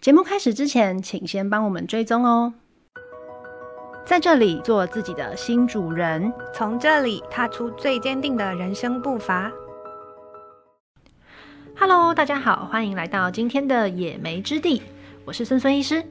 节目开始之前，请先帮我们追踪哦。在这里做自己的新主人，从这里踏出最坚定的人生步伐。Hello，大家好，欢迎来到今天的野莓之地，我是孙孙医师。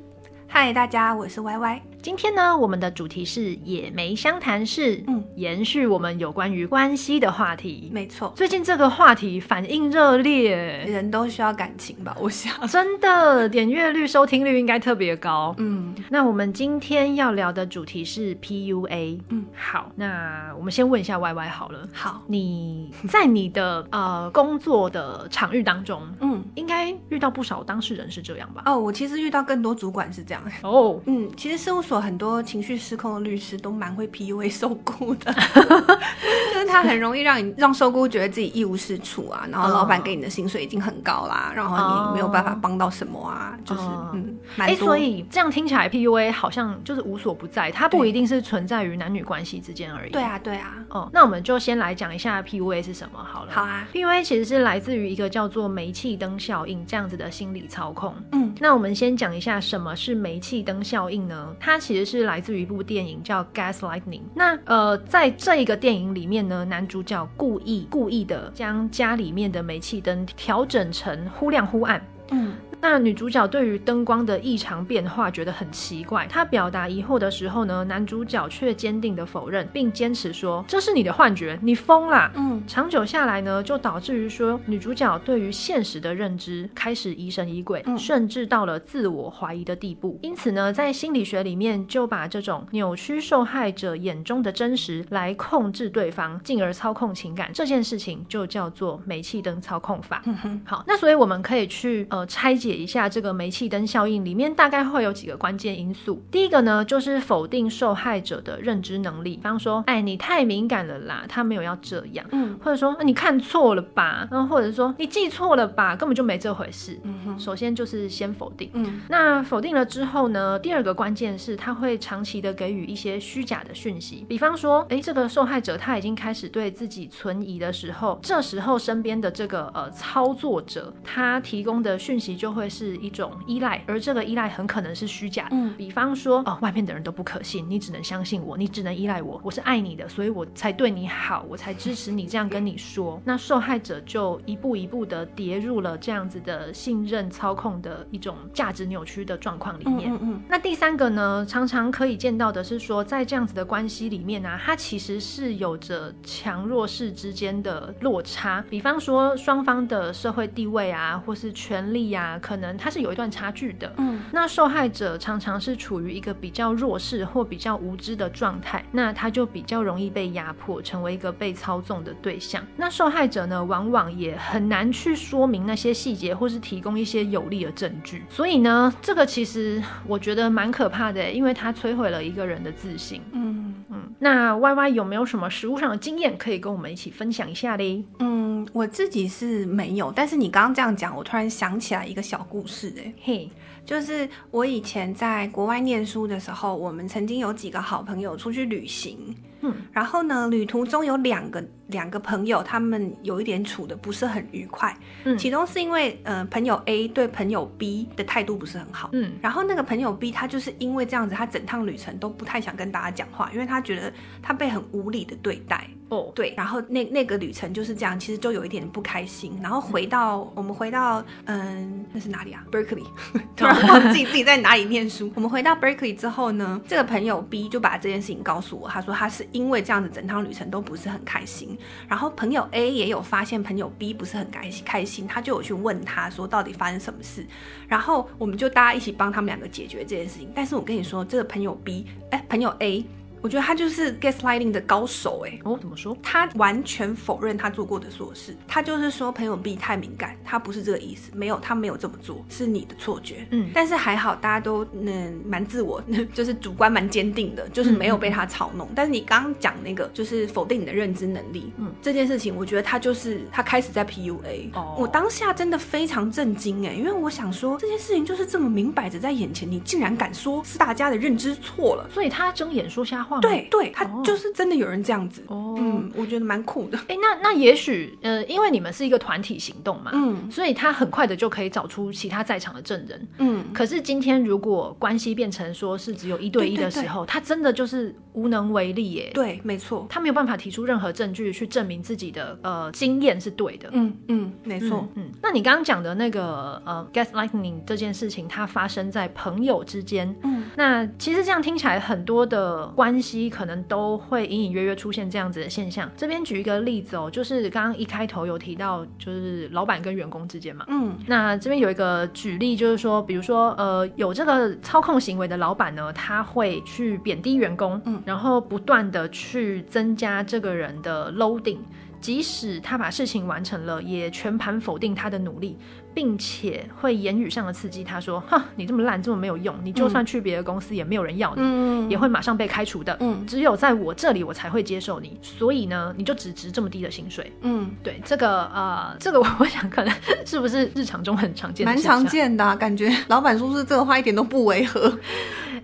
嗨，大家，我是 Y Y。今天呢，我们的主题是野莓相谈室，嗯，延续我们有关于关系的话题。没错，最近这个话题反应热烈，人都需要感情吧？我想，真的，点阅率、收听率应该特别高。嗯，那我们今天要聊的主题是 PUA。嗯，好，那我们先问一下 Y Y 好了。好，你在你的呃工作的场域当中，嗯，应该遇到不少当事人是这样吧？哦，我其实遇到更多主管是这样。哦，嗯，其实事务所。所很多情绪失控的律师都蛮会 PUA 受雇的，就是他很容易让你让受雇觉得自己一无是处啊，然后老板给你的薪水已经很高啦，然后你没有办法帮到什么啊，就是嗯，哎，所以这样听起来 PUA 好像就是无所不在，它不一定是存在于男女关系之间而已。对啊，对啊。哦，那我们就先来讲一下 PUA 是什么好了。好啊，PUA 其实是来自于一个叫做煤气灯效应这样子的心理操控。嗯，那我们先讲一下什么是煤气灯效应呢？它其实是来自于一部电影叫《Gas Lightning》。那呃，在这一个电影里面呢，男主角故意故意的将家里面的煤气灯调整成忽亮忽暗。嗯。那女主角对于灯光的异常变化觉得很奇怪，她表达疑惑的时候呢，男主角却坚定的否认，并坚持说这是你的幻觉，你疯啦。嗯，长久下来呢，就导致于说女主角对于现实的认知开始疑神疑鬼，嗯，甚至到了自我怀疑的地步。因此呢，在心理学里面就把这种扭曲受害者眼中的真实来控制对方，进而操控情感，这件事情就叫做煤气灯操控法。嗯哼，好，那所以我们可以去呃拆解。解一下这个煤气灯效应里面大概会有几个关键因素。第一个呢，就是否定受害者的认知能力，比方说，哎，你太敏感了啦，他没有要这样，嗯，或者说你看错了吧，然后或者说你记错了吧，根本就没这回事。嗯哼，首先就是先否定，嗯，那否定了之后呢，第二个关键是他会长期的给予一些虚假的讯息，比方说，哎，这个受害者他已经开始对自己存疑的时候，这时候身边的这个呃操作者他提供的讯息就会。会是一种依赖，而这个依赖很可能是虚假的。嗯，比方说，哦，外面的人都不可信，你只能相信我，你只能依赖我，我是爱你的，所以我才对你好，我才支持你这样跟你说。那受害者就一步一步的跌入了这样子的信任操控的一种价值扭曲的状况里面。嗯嗯，嗯。那第三个呢，常常可以见到的是说，在这样子的关系里面呢、啊，它其实是有着强弱势之间的落差。比方说，双方的社会地位啊，或是权力啊。可能他是有一段差距的，嗯，那受害者常常是处于一个比较弱势或比较无知的状态，那他就比较容易被压迫，成为一个被操纵的对象。那受害者呢，往往也很难去说明那些细节，或是提供一些有力的证据。所以呢，这个其实我觉得蛮可怕的，因为它摧毁了一个人的自信。嗯嗯，那 Y Y 有没有什么食物上的经验可以跟我们一起分享一下嘞？嗯，我自己是没有，但是你刚刚这样讲，我突然想起来一个小。故事哎，嘿，就是我以前在国外念书的时候，我们曾经有几个好朋友出去旅行，嗯，然后呢，旅途中有两个两个朋友，他们有一点处的不是很愉快，嗯，其中是因为呃，朋友 A 对朋友 B 的态度不是很好，嗯，然后那个朋友 B 他就是因为这样子，他整趟旅程都不太想跟大家讲话，因为他觉得他被很无理的对待。哦、oh.，对，然后那那个旅程就是这样，其实就有一点不开心。然后回到、嗯、我们回到嗯，那是哪里啊？Berkeley，突然 忘记自己在哪里念书。我们回到 Berkeley 之后呢，这个朋友 B 就把这件事情告诉我，他说他是因为这样子整趟旅程都不是很开心。然后朋友 A 也有发现朋友 B 不是很开心，开心，他就有去问他说到底发生什么事。然后我们就大家一起帮他们两个解决这件事情。但是我跟你说，这个朋友 B，哎，朋友 A。我觉得他就是 gaslighting 的高手哎、欸、哦，怎么说？他完全否认他做过的所有事，他就是说朋友 B 太敏感，他不是这个意思，没有，他没有这么做，是你的错觉。嗯，但是还好，大家都嗯蛮自我，就是主观蛮坚定的，就是没有被他操弄。嗯、但是你刚刚讲那个就是否定你的认知能力，嗯，这件事情我觉得他就是他开始在 PUA。哦，我当下真的非常震惊哎、欸，因为我想说这件事情就是这么明摆着在眼前，你竟然敢说是大家的认知错了，所以他睁眼说瞎对对，他就是真的有人这样子。哦，嗯，我觉得蛮酷的。哎，那那也许呃，因为你们是一个团体行动嘛，嗯，所以他很快的就可以找出其他在场的证人。嗯，可是今天如果关系变成说是只有一对一的时候，他真的就是无能为力耶。对，没错，他没有办法提出任何证据去证明自己的呃经验是对的。嗯嗯，没错。嗯，那你刚刚讲的那个呃，gaslighting 这件事情，它发生在朋友之间。嗯，那其实这样听起来，很多的关系可能都会隐隐约约出现这样子的现象。这边举一个例子哦，就是刚刚一开头有提到，就是老板跟员工之间嘛。嗯，那这边有一个举例，就是说，比如说呃，有这个操控行为的老板呢，他会去贬低员工，嗯，然后不断的去增加这个人的 loading。即使他把事情完成了，也全盘否定他的努力，并且会言语上的刺激他说：“哈，你这么烂，这么没有用，你就算去别的公司也没有人要你，嗯、也会马上被开除的。嗯，只有在我这里我才会接受你，所以呢，你就只值这么低的薪水。”嗯，对，这个呃，这个我想可能是不是日常中很常见的，蛮常见的、啊，感觉老板说是这个话一点都不违和。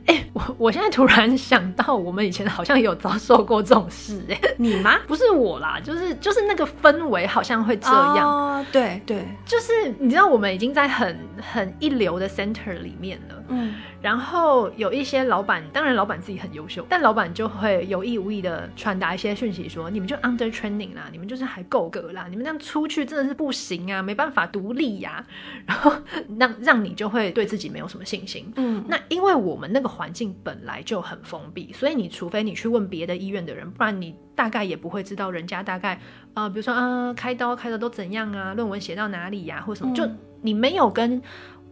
哎、欸，我我现在突然想到，我们以前好像也有遭受过这种事、欸。哎，你吗？不是我啦，就是就是那个氛围好像会这样。哦，对对，就是你知道，我们已经在很很一流的 center 里面了。嗯。然后有一些老板，当然老板自己很优秀，但老板就会有意无意的传达一些讯息说，说你们就 under training 啦，你们就是还够格啦，你们这样出去真的是不行啊，没办法独立呀、啊，然后让让你就会对自己没有什么信心。嗯，那因为我们那个环境本来就很封闭，所以你除非你去问别的医院的人，不然你大概也不会知道人家大概呃，比如说啊，开刀开的都怎样啊，论文写到哪里呀、啊，或什么，嗯、就你没有跟。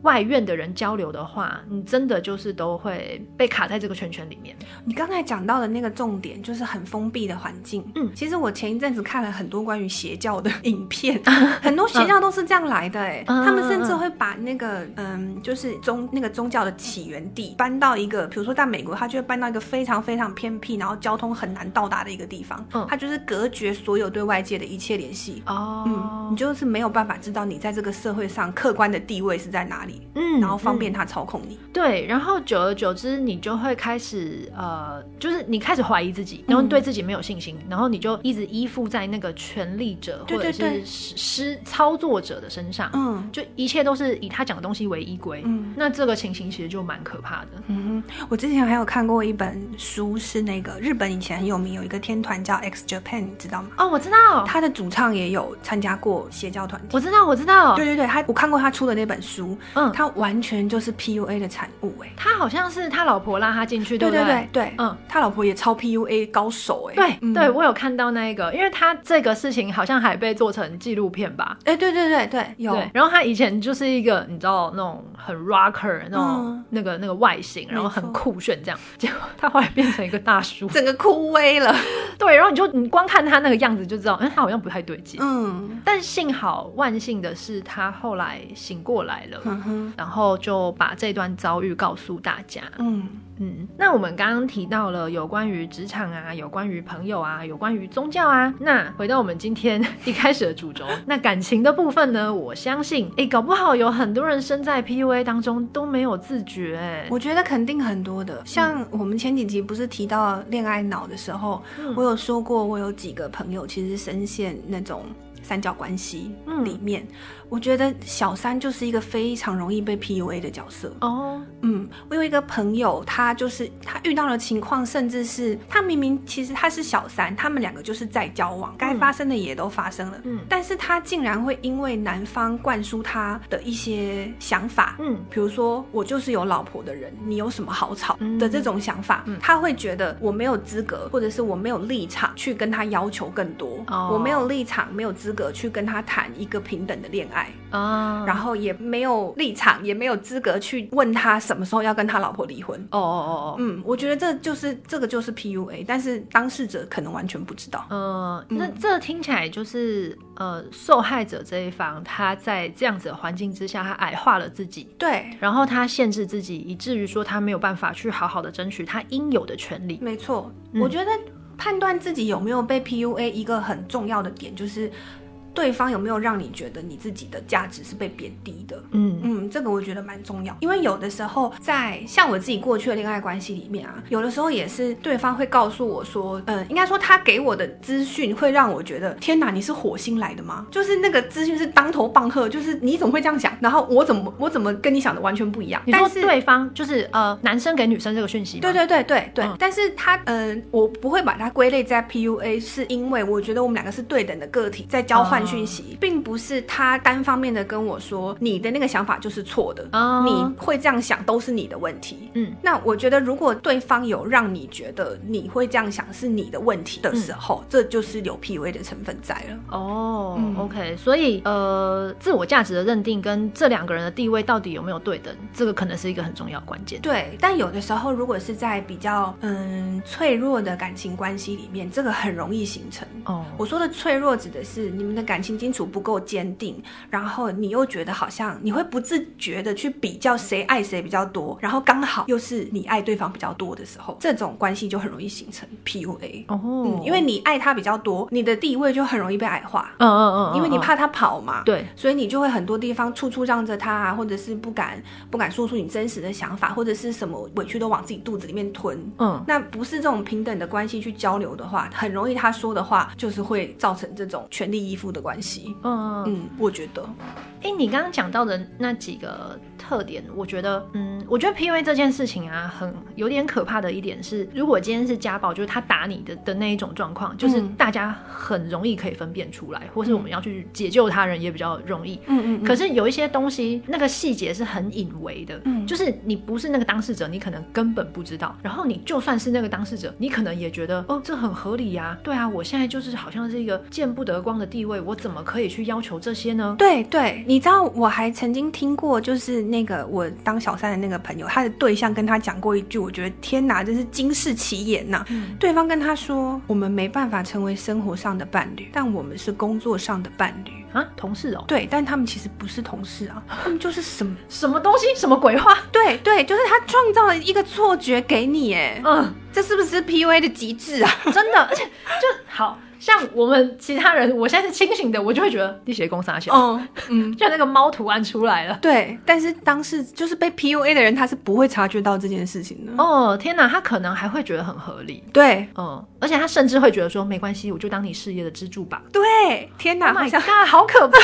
外院的人交流的话，你真的就是都会被卡在这个圈圈里面。你刚才讲到的那个重点就是很封闭的环境。嗯，其实我前一阵子看了很多关于邪教的影片，很多邪教都是这样来的哎，他们甚至会把那个嗯，就是宗那个宗教的起源地搬到一个，比如说在美国，他就会搬到一个非常非常偏僻，然后交通很难到达的一个地方。嗯，他就是隔绝所有对外界的一切联系。哦，嗯，你就是没有办法知道你在这个社会上客观的地位是在哪里。嗯，然后方便他操控你。嗯、对，然后久而久之，你就会开始呃，就是你开始怀疑自己，然后对自己没有信心，嗯、然后你就一直依附在那个权力者或者是施操作者的身上。嗯，就一切都是以他讲的东西为依归。嗯，那这个情形其实就蛮可怕的。嗯哼，我之前还有看过一本书，是那个日本以前很有名有一个天团叫 X Japan，你知道吗？哦，我知道，他的主唱也有参加过邪教团体。我知道，我知道。对对对，他我看过他出的那本书。嗯。他完全就是 PUA 的产物哎，他好像是他老婆拉他进去，对不对？对对对，嗯，他老婆也超 PUA 高手哎，对、嗯、对，我有看到那个，因为他这个事情好像还被做成纪录片吧？哎，对对对对，有对。然后他以前就是一个你知道那种很 rocker 那种、嗯、那个那个外形，然后很酷炫这样，结果他后来变成一个大叔，整个枯萎了。对，然后你就你光看他那个样子就知道，哎，他好像不太对劲。嗯，但幸好万幸的是，他后来醒过来了。嗯哼。然后就把这段遭遇告诉大家。嗯嗯，那我们刚刚提到了有关于职场啊，有关于朋友啊，有关于宗教啊。那回到我们今天一开始的主轴，那感情的部分呢？我相信，哎，搞不好有很多人身在 PUA 当中都没有自觉。哎，我觉得肯定很多的。像我们前几集不是提到恋爱脑的时候，嗯、我有说过，我有几个朋友其实深陷那种三角关系里面。嗯我觉得小三就是一个非常容易被 PUA 的角色哦。Oh. 嗯，我有一个朋友，他就是他遇到的情况，甚至是他明明其实他是小三，他们两个就是在交往，该发生的也都发生了。嗯，但是他竟然会因为男方灌输他的一些想法，嗯，比如说我就是有老婆的人，你有什么好吵的这种想法，嗯，他会觉得我没有资格，或者是我没有立场去跟他要求更多，oh. 我没有立场，没有资格去跟他谈一个平等的恋爱。啊，uh, 然后也没有立场，也没有资格去问他什么时候要跟他老婆离婚。哦哦哦哦，嗯，我觉得这就是这个就是 PUA，但是当事者可能完全不知道。呃，那这听起来就是呃，受害者这一方他在这样子的环境之下，他矮化了自己，对，然后他限制自己，以至于说他没有办法去好好的争取他应有的权利。没错，嗯，我觉得判断自己有没有被 PUA 一个很重要的点就是。对方有没有让你觉得你自己的价值是被贬低的？嗯嗯，这个我觉得蛮重要，因为有的时候在像我自己过去的恋爱关系里面啊，有的时候也是对方会告诉我说，嗯，应该说他给我的资讯会让我觉得，天哪，你是火星来的吗？就是那个资讯是当头棒喝，就是你怎么会这样想？然后我怎么我怎么跟你想的完全不一样？但是对方就是呃，男生给女生这个讯息，对对对对对，嗯、但是他嗯、呃，我不会把它归类在 PUA，是因为我觉得我们两个是对等的个体在交换讯息，嗯、并不是他单方面的跟我说你的那个想法就是错的，嗯、你会这样想都是你的问题。嗯，那我觉得如果对方有让你觉得你会这样想是你的问题的时候，嗯、这就是有 PUA 的成分在了。哦、嗯、OK，所以呃，自我价值的认定跟这两个人的地位到底有没有对等，这个可能是一个很重要的关键。对，但有的时候如果是在比较嗯脆弱的感情关系里面，这个很容易形成。哦，我说的脆弱指的是你们的感情基础不够坚定，然后你又觉得好像你会不自觉的去比较谁爱谁比较多，然后刚好又是你爱对方比较多的时候，这种关系就很容易形成 PUA。哦，嗯，因为你爱他比较多，你的地位就很容易被矮化。嗯嗯嗯，因为你怕他跑嘛。对，所以你就会很多地方处处让着他啊，或者是不敢不敢说出你真实的想法，或者是什么委屈都往自己肚子里面吞。嗯，那不是这种平等的关系去交流的话，很容易他说的话就是会造成这种权力依附的关系。嗯嗯，我觉得。哎，你刚刚讲到的那几个特点，我觉得，嗯，我觉得 PUA 这件事情啊，很有点可怕的一点是，如果今天是家暴，就是他打你的的那一种状况，就是大家很容易可以分辨出来，或是我们要去解救他人也比较容易。嗯嗯。可是有一些东西，那个细节是很隐微的，嗯，就是你不是那个当事者，你可能根本不知道。然后你就算是那个当事者，你可能也觉得，哦，这很合理呀，对啊，我现在就是好像是一个见不得光的地位，我怎么可以去要求这些呢？对对。你知道我还曾经听过，就是那个我当小三的那个朋友，他的对象跟他讲过一句，我觉得天哪，真是惊世奇言呐！嗯、对方跟他说：“我们没办法成为生活上的伴侣，但我们是工作上的伴侣啊，同事哦。”对，但他们其实不是同事啊，他们就是什么什么东西，什么鬼话？对对，就是他创造了一个错觉给你，哎，嗯，这是不是 PUA 的极致啊？真的，而且就好。像我们其他人，我现在是清醒的，我就会觉得地血公杀小，嗯嗯，就那个猫图案出来了。对，但是当时就是被 PUA 的人，他是不会察觉到这件事情的。哦，天哪，他可能还会觉得很合理。对，嗯，而且他甚至会觉得说，没关系，我就当你事业的支柱吧。对，天哪，Oh my God，好可怕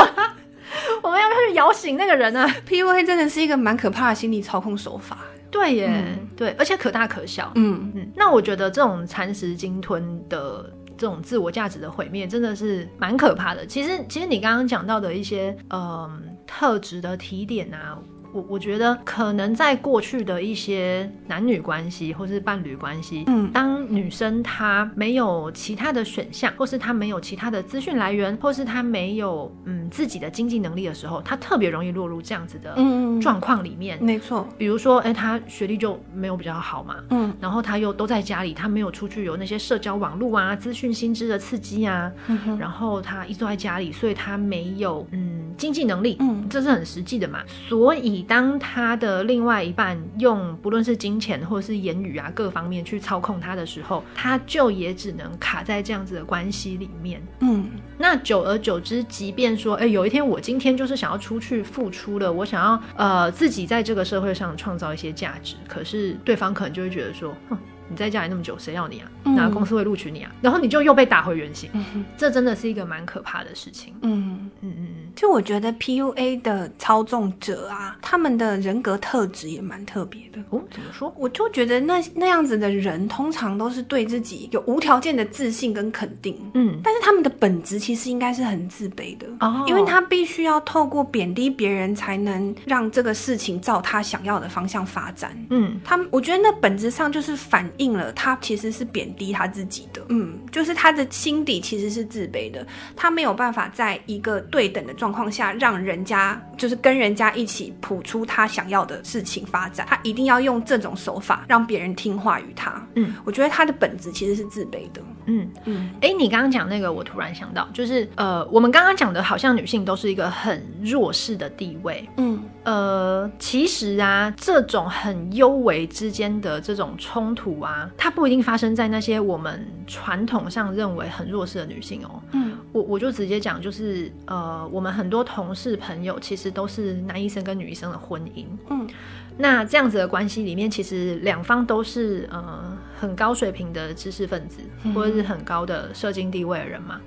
哦！我们要不要去摇醒那个人啊？PUA 真的是一个蛮可怕的心理操控手法。对耶，嗯、对，而且可大可小。嗯嗯，那我觉得这种蚕食鲸吞的。这种自我价值的毁灭真的是蛮可怕的。其实，其实你刚刚讲到的一些嗯特质的提点啊。我我觉得可能在过去的一些男女关系或是伴侣关系，嗯，当女生她没有其他的选项，或是她没有其他的资讯来源，或是她没有嗯自己的经济能力的时候，她特别容易落入这样子的状况里面。没错，比如说，哎，她学历就没有比较好嘛，嗯，然后她又都在家里，她没有出去有那些社交网络啊、资讯新知的刺激啊，然后她一坐在家里，所以她没有嗯经济能力，嗯，这是很实际的嘛，所以。当他的另外一半用不论是金钱或者是言语啊各方面去操控他的时候，他就也只能卡在这样子的关系里面。嗯，那久而久之，即便说，哎，有一天我今天就是想要出去付出了，我想要呃自己在这个社会上创造一些价值，可是对方可能就会觉得说，哼。你在家里那么久，谁要你啊？哪个公司会录取你啊？嗯、然后你就又被打回原形，嗯、这真的是一个蛮可怕的事情。嗯嗯嗯，就我觉得 PUA 的操纵者啊，他们的人格特质也蛮特别的。哦，怎么说？我就觉得那那样子的人，通常都是对自己有无条件的自信跟肯定。嗯，但是他们的本质其实应该是很自卑的。哦，因为他必须要透过贬低别人，才能让这个事情照他想要的方向发展。嗯，他们我觉得那本质上就是反。应了，他其实是贬低他自己的，嗯，就是他的心底其实是自卑的，他没有办法在一个对等的状况下，让人家就是跟人家一起谱出他想要的事情发展，他一定要用这种手法让别人听话于他，嗯，我觉得他的本质其实是自卑的，嗯。嗯，哎、欸，你刚刚讲那个，我突然想到，就是呃，我们刚刚讲的好像女性都是一个很弱势的地位，嗯，呃，其实啊，这种很优微之间的这种冲突啊。它不一定发生在那些我们传统上认为很弱势的女性哦。嗯，我我就直接讲，就是呃，我们很多同事朋友其实都是男医生跟女医生的婚姻。嗯，那这样子的关系里面，其实两方都是呃很高水平的知识分子，或者是很高的社经地位的人嘛。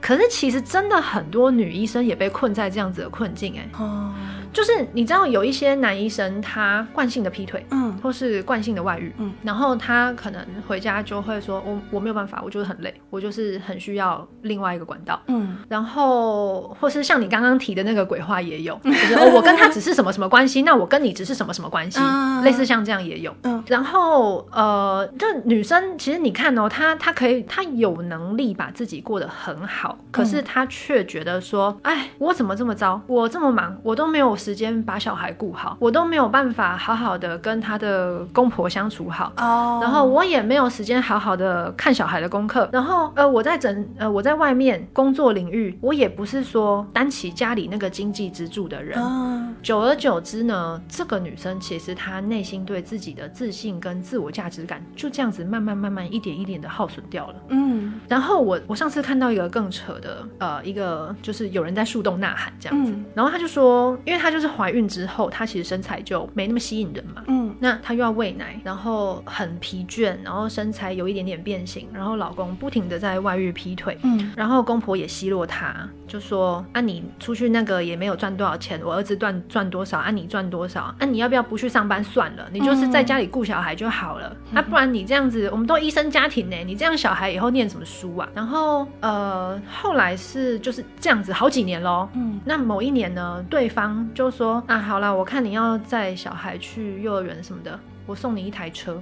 可是其实真的很多女医生也被困在这样子的困境，欸，哎。哦。就是你知道有一些男医生，他惯性的劈腿，嗯，或是惯性的外遇，嗯，然后他可能回家就会说，我我没有办法，我就是很累，我就是很需要另外一个管道，嗯，然后或是像你刚刚提的那个鬼话也有，就是哦，我跟他只是什么什么关系，那我跟你只是什么什么关系，嗯，类似像这样也有，嗯，然后呃，就女生其实你看哦，她她可以，她有能力把自己过得很好，可是她却觉得说，哎，我怎么这么糟，我这么忙，我都没有。时间把小孩顾好，我都没有办法好好的跟他的公婆相处好，oh. 然后我也没有时间好好的看小孩的功课，然后呃我在整呃我在外面工作领域，我也不是说担起家里那个经济支柱的人，oh. 久而久之呢，这个女生其实她内心对自己的自信跟自我价值感就这样子慢慢慢慢一点一点的耗损掉了，嗯，然后我我上次看到一个更扯的，呃一个就是有人在树洞呐喊这样子，嗯、然后他就说，因为他。她就是怀孕之后，她其实身材就没那么吸引人嘛。嗯，那她又要喂奶，然后很疲倦，然后身材有一点点变形，然后老公不停的在外遇劈腿，嗯，然后公婆也奚落她，就说啊，你出去那个也没有赚多少钱，我儿子赚赚多少啊，你赚多少啊，你要不要不去上班算了，你就是在家里顾小孩就好了，嗯、啊，不然你这样子，我们都医生家庭呢，你这样小孩以后念什么书啊？然后呃，后来是就是这样子好几年喽，嗯，那某一年呢，对方。就说啊，好了，我看你要载小孩去幼儿园什么的。我送你一台车，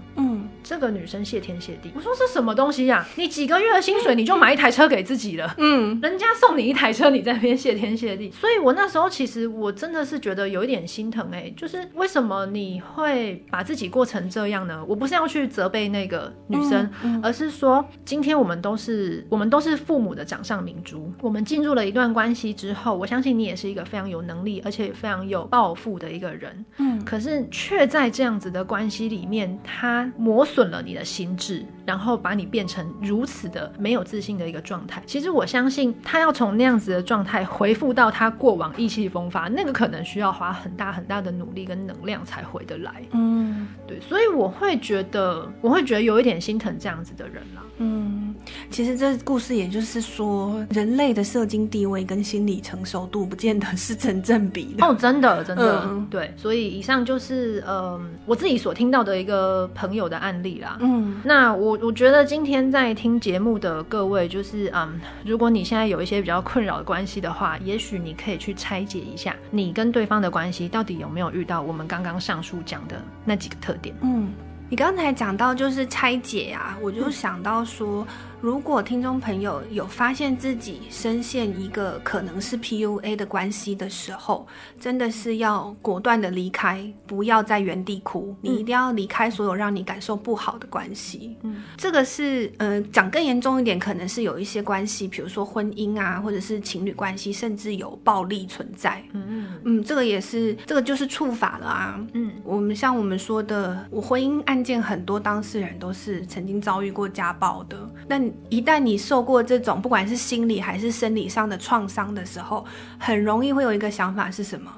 这个女生谢天谢地。我说这什么东西呀、啊？你几个月的薪水你就买一台车给自己了，嗯，人家送你一台车，你在那边谢天谢地。所以我那时候其实我真的是觉得有一点心疼哎、欸，就是为什么你会把自己过成这样呢？我不是要去责备那个女生，嗯嗯、而是说今天我们都是我们都是父母的掌上明珠。我们进入了一段关系之后，我相信你也是一个非常有能力而且非常有抱负的一个人，嗯，可是却在这样子的关系。里面，他磨损了你的心智，然后把你变成如此的没有自信的一个状态。其实我相信，他要从那样子的状态回复到他过往意气风发，那个可能需要花很大很大的努力跟能量才回得来。嗯，对，所以我会觉得，我会觉得有一点心疼这样子的人啦。嗯，其实这故事也就是说，人类的社经地位跟心理成熟度不见得是成正比的。哦，真的，真的，嗯、对。所以以上就是呃，我自己所听到的一个朋友的案例啦。嗯，那我我觉得今天在听节目的各位，就是嗯，如果你现在有一些比较困扰的关系的话，也许你可以去拆解一下，你跟对方的关系到底有没有遇到我们刚刚上述讲的那几个特点。嗯，你刚才讲到就是拆解啊，我就想到说。如果听众朋友有发现自己深陷一个可能是 PUA 的关系的时候，真的是要果断的离开，不要在原地哭。你一定要离开所有让你感受不好的关系。嗯，这个是，呃，讲更严重一点，可能是有一些关系，比如说婚姻啊，或者是情侣关系，甚至有暴力存在。嗯嗯嗯，这个也是，这个就是触法了啊。嗯，我们像我们说的，我婚姻案件很多当事人都是曾经遭遇过家暴的，那。一旦你受过这种不管是心理还是生理上的创伤的时候，很容易会有一个想法是什么？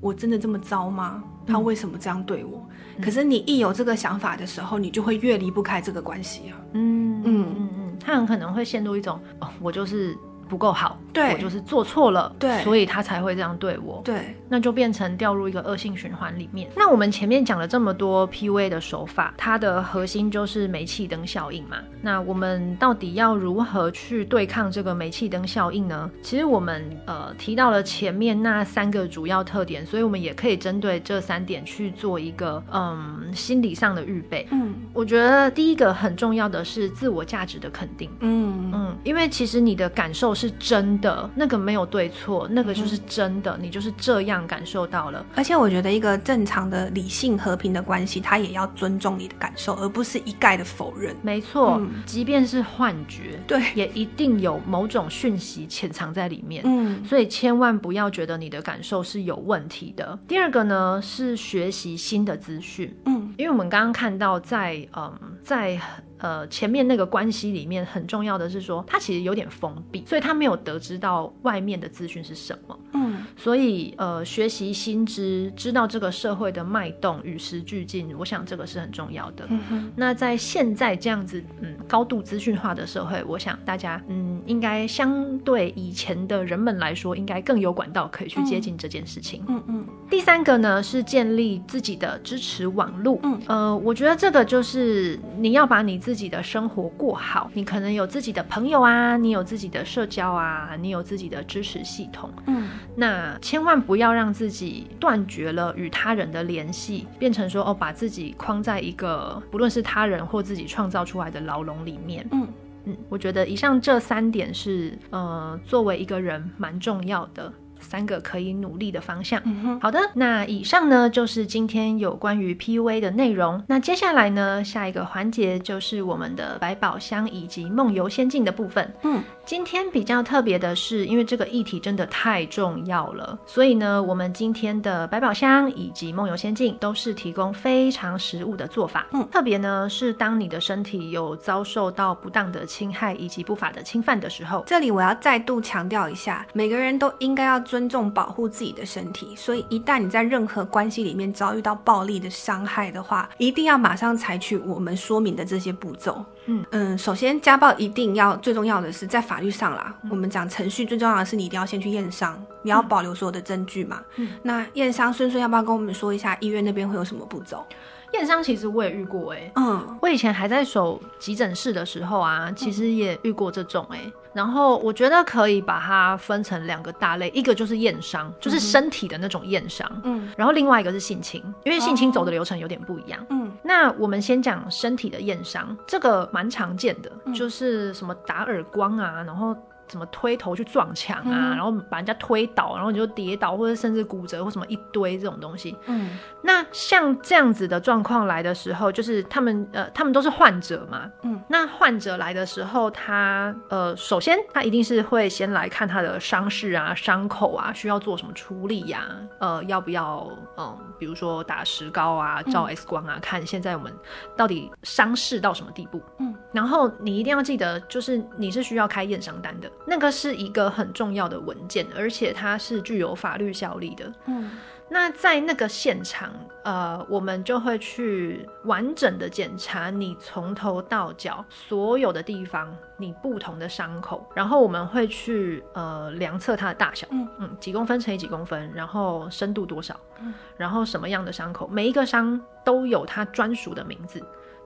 我真的这么糟吗？他为什么这样对我？嗯、可是你一有这个想法的时候，你就会越离不开这个关系啊。嗯嗯嗯嗯，他很可能会陷入一种哦，我就是。不够好，对，我就是做错了，对，所以他才会这样对我，对，那就变成掉入一个恶性循环里面。那我们前面讲了这么多 PUA 的手法，它的核心就是煤气灯效应嘛。那我们到底要如何去对抗这个煤气灯效应呢？其实我们呃提到了前面那三个主要特点，所以我们也可以针对这三点去做一个嗯心理上的预备。嗯，我觉得第一个很重要的是自我价值的肯定。嗯嗯，因为其实你的感受是。是真的，那个没有对错，那个就是真的，嗯、你就是这样感受到了。而且我觉得一个正常的、理性、和平的关系，他也要尊重你的感受，而不是一概的否认。没错，嗯、即便是幻觉，对，也一定有某种讯息潜藏在里面。嗯，所以千万不要觉得你的感受是有问题的。第二个呢，是学习新的资讯。嗯，因为我们刚刚看到在，嗯，在。呃前面那个关系里面很重要的是说，他其实有点封闭，所以他没有得知到外面的资讯是什么。嗯，所以呃学习新知，知道这个社会的脉动，与时俱进，我想这个是很重要的。嗯哼。那在现在这样子嗯高度资讯化的社会，我想大家嗯应该相对以前的人们来说，应该更有管道可以去接近这件事情。嗯嗯。第三个呢是建立自己的支持网络。嗯呃，我觉得这个就是你要把你自己的生活过好，你可能有自己的朋友啊，你有自己的社交啊，你有自己的支持系统。嗯，那千万不要让自己断绝了与他人的联系，变成说哦，把自己框在一个不论是他人或自己创造出来的牢笼里面。嗯嗯，我觉得以上这三点是呃，作为一个人蛮重要的。三个可以努力的方向。嗯哼，好的，那以上呢就是今天有关于 PUA 的内容。那接下来呢，下一个环节就是我们的百宝箱以及梦游仙境的部分。嗯，今天比较特别的是，因为这个议题真的太重要了，所以呢，我们今天的百宝箱以及梦游仙境都是提供非常实物的做法。嗯，特别呢是当你的身体有遭受到不当的侵害以及不法的侵犯的时候，这里我要再度强调一下，每个人都应该要。尊重保护自己的身体，所以一旦你在任何关系里面遭遇到暴力的伤害的话，一定要马上采取我们说明的这些步骤。嗯嗯，首先家暴一定要最重要的是在法律上啦，嗯、我们讲程序最重要的是你一定要先去验伤，你要保留所有的证据嘛。嗯，那验伤顺顺要不要跟我们说一下医院那边会有什么步骤？验伤其实我也遇过哎、欸，嗯，我以前还在守急诊室的时候啊，其实也遇过这种哎、欸。然后我觉得可以把它分成两个大类，一个就是验伤，就是身体的那种验伤，嗯，然后另外一个是性侵，因为性侵走的流程有点不一样，嗯，那我们先讲身体的验伤，这个蛮常见的，就是什么打耳光啊，然后。什么推头去撞墙啊，嗯、然后把人家推倒，然后你就跌倒，或者甚至骨折或什么一堆这种东西。嗯，那像这样子的状况来的时候，就是他们呃，他们都是患者嘛。嗯，那患者来的时候，他呃，首先他一定是会先来看他的伤势啊、伤口啊，需要做什么处理呀、啊？呃，要不要嗯、呃，比如说打石膏啊、照 X 光啊，嗯、看现在我们到底伤势到什么地步？嗯，然后你一定要记得，就是你是需要开验伤单的。那个是一个很重要的文件，而且它是具有法律效力的。嗯，那在那个现场，呃，我们就会去完整的检查你从头到脚所有的地方，你不同的伤口，然后我们会去呃量测它的大小，嗯嗯，几公分乘以几公分，然后深度多少，嗯，然后什么样的伤口，每一个伤都有它专属的名字。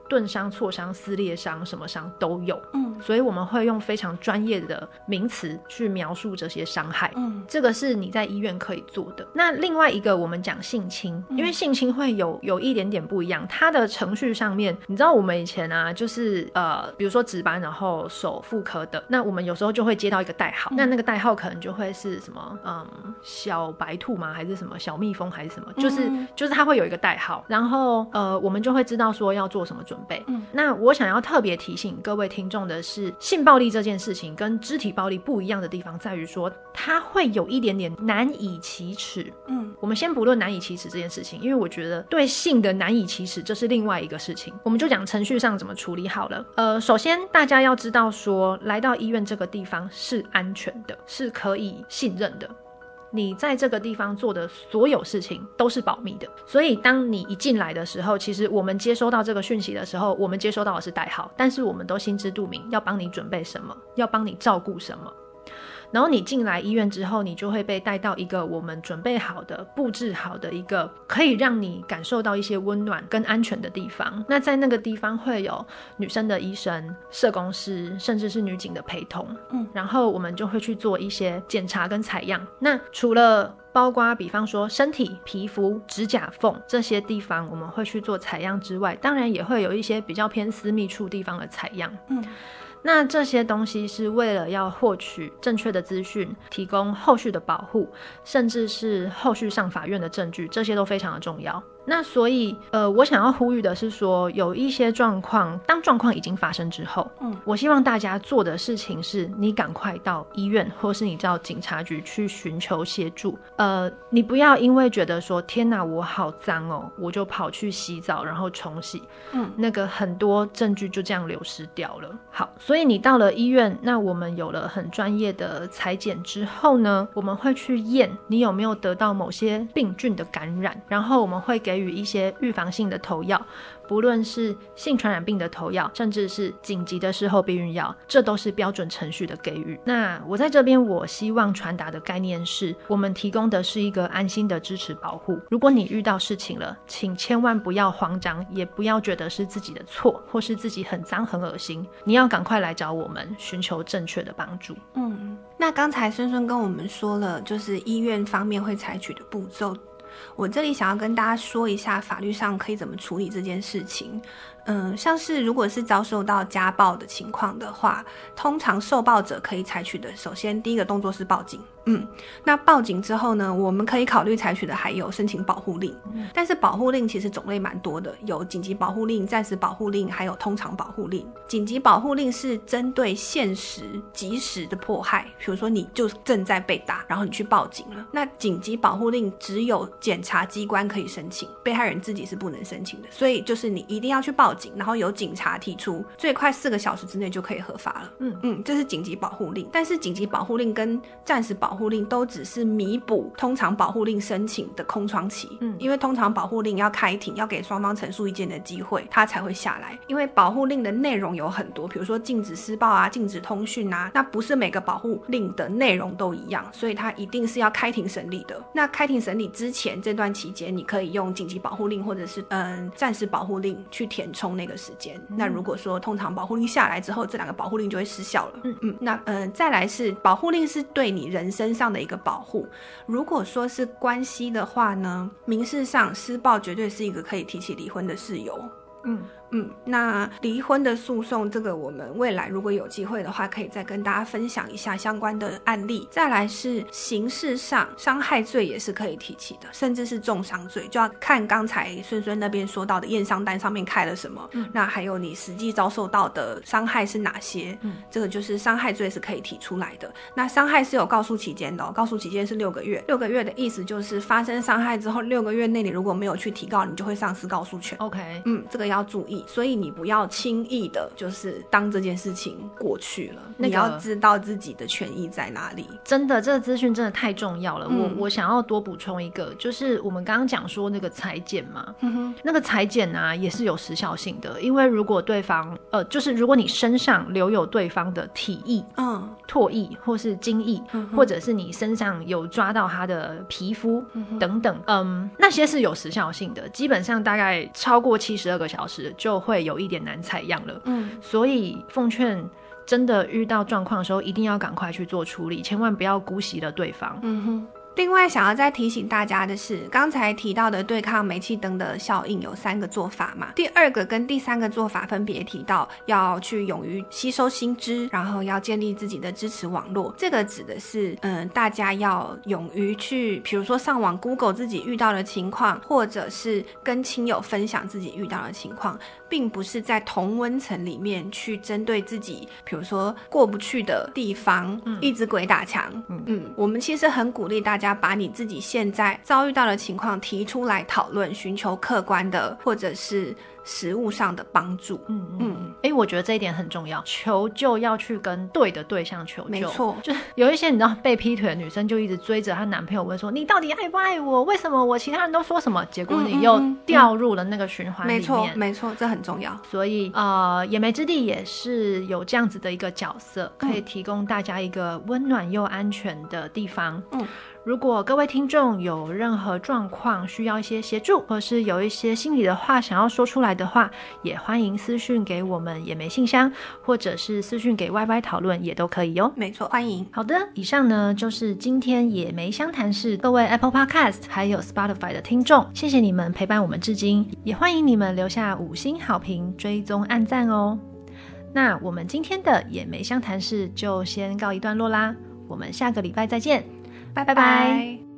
钝伤、挫伤、撕裂伤，什么伤都有。嗯，所以我们会用非常专业的名词去描述这些伤害。嗯，这个是你在医院可以做的。那另外一个，我们讲性侵，因为性侵会有有一点点不一样。它的程序上面，你知道我们以前啊，就是呃，比如说值班，然后手妇科的，那我们有时候就会接到一个代号，那那个代号可能就会是什么，嗯，小白兔吗？还是什么小蜜蜂？还是什么？就是就是它会有一个代号，然后呃，我们就会知道说要做什么准。嗯，那我想要特别提醒各位听众的是，性暴力这件事情跟肢体暴力不一样的地方在于说，它会有一点点难以启齿。嗯，我们先不论难以启齿这件事情，因为我觉得对性的难以启齿这是另外一个事情。我们就讲程序上怎么处理好了。呃，首先大家要知道说，来到医院这个地方是安全的，是可以信任的。你在这个地方做的所有事情都是保密的，所以当你一进来的时候，其实我们接收到这个讯息的时候，我们接收到的是代号，但是我们都心知肚明，要帮你准备什么，要帮你照顾什么。然后你进来医院之后，你就会被带到一个我们准备好的、布置好的一个可以让你感受到一些温暖跟安全的地方。那在那个地方会有女生的医生、社工师，甚至是女警的陪同。嗯，然后我们就会去做一些检查跟采样。那除了包括比方说身体、皮肤、指甲缝这些地方，我们会去做采样之外，当然也会有一些比较偏私密处地方的采样。嗯。那这些东西是为了要获取正确的资讯，提供后续的保护，甚至是后续上法院的证据，这些都非常的重要。那所以，呃，我想要呼吁的是说，有一些状况，当状况已经发生之后，嗯，我希望大家做的事情是，你赶快到医院，或是你到警察局去寻求协助。呃，你不要因为觉得说，天哪，我好脏哦，我就跑去洗澡，然后冲洗，嗯，那个很多证据就这样流失掉了。好，所以你到了医院，那我们有了很专业的裁剪之后呢，我们会去验你有没有得到某些病菌的感染，然后我们会给。与一些预防性的投药，不论是性传染病的投药，甚至是紧急的事后避孕药，这都是标准程序的给予。那我在这边，我希望传达的概念是，我们提供的是一个安心的支持保护。如果你遇到事情了，请千万不要慌张，也不要觉得是自己的错，或是自己很脏很恶心，你要赶快来找我们，寻求正确的帮助。嗯，那刚才孙孙跟我们说了，就是医院方面会采取的步骤。我这里想要跟大家说一下，法律上可以怎么处理这件事情。嗯，像是如果是遭受到家暴的情况的话，通常受暴者可以采取的，首先第一个动作是报警。嗯，那报警之后呢，我们可以考虑采取的还有申请保护令。但是保护令其实种类蛮多的，有紧急保护令、暂时保护令，还有通常保护令。紧急保护令是针对现实、及时的迫害，比如说你就正在被打，然后你去报警了。那紧急保护令只有检察机关可以申请，被害人自己是不能申请的。所以就是你一定要去报警，然后由警察提出，最快四个小时之内就可以合法了。嗯嗯，这是紧急保护令。但是紧急保护令跟暂时保护令都只是弥补通常保护令申请的空窗期，嗯，因为通常保护令要开庭，要给双方陈述意见的机会，它才会下来。因为保护令的内容有很多，比如说禁止施暴啊，禁止通讯啊，那不是每个保护令的内容都一样，所以它一定是要开庭审理的。那开庭审理之前这段期间，你可以用紧急保护令或者是嗯暂时保护令去填充那个时间。嗯、那如果说通常保护令下来之后，这两个保护令就会失效了。嗯嗯，那嗯再来是保护令是对你人身上的。一个保护，如果说是关系的话呢，民事上施暴绝对是一个可以提起离婚的事由。嗯。嗯，那离婚的诉讼，这个我们未来如果有机会的话，可以再跟大家分享一下相关的案例。再来是刑事上伤害罪也是可以提起的，甚至是重伤罪，就要看刚才孙孙那边说到的验伤单上面开了什么。嗯，那还有你实际遭受到的伤害是哪些？嗯，这个就是伤害罪是可以提出来的。那伤害是有告诉期间的哦，告诉期间是六个月。六个月的意思就是发生伤害之后六个月内你如果没有去提告，你就会丧失告诉权。OK，嗯，这个要注意。所以你不要轻易的，就是当这件事情过去了，那个、你要知道自己的权益在哪里。真的，这个资讯真的太重要了。嗯、我我想要多补充一个，就是我们刚刚讲说那个裁剪嘛，嗯、哼那个裁剪啊也是有时效性的，因为如果对方呃，就是如果你身上留有对方的体液、嗯，唾液或是精液，嗯、或者是你身上有抓到他的皮肤、嗯、等等，嗯，那些是有时效性的，基本上大概超过七十二个小时就。就会有一点难采样了，嗯，所以奉劝真的遇到状况的时候，一定要赶快去做处理，千万不要姑息了对方，嗯哼。另外，想要再提醒大家的是，刚才提到的对抗煤气灯的效应有三个做法嘛。第二个跟第三个做法分别提到要去勇于吸收新知，然后要建立自己的支持网络。这个指的是，嗯，大家要勇于去，比如说上网 Google 自己遇到的情况，或者是跟亲友分享自己遇到的情况，并不是在同温层里面去针对自己，比如说过不去的地方，嗯，一直鬼打墙。嗯嗯，我们其实很鼓励大家。把你自己现在遭遇到的情况提出来讨论，寻求客观的或者是实物上的帮助。嗯嗯，哎、欸，我觉得这一点很重要，求救要去跟对的对象求救。没错，就有一些你知道被劈腿的女生就一直追着她男朋友问说：“你到底爱不爱我？为什么我其他人都说什么？”结果你又掉入了那个循环里面。没错，没错，这很重要。所以呃，野莓之地也是有这样子的一个角色，可以提供大家一个温暖又安全的地方。嗯。如果各位听众有任何状况需要一些协助，或是有一些心里的话想要说出来的话，也欢迎私讯给我们野莓信箱，或者是私讯给 YY 讨论也都可以哟。没错，欢迎。好的，以上呢就是今天野莓相谈室各位 Apple Podcast 还有 Spotify 的听众，谢谢你们陪伴我们至今，也欢迎你们留下五星好评、追踪按赞哦。那我们今天的野莓相谈室就先告一段落啦，我们下个礼拜再见。拜拜。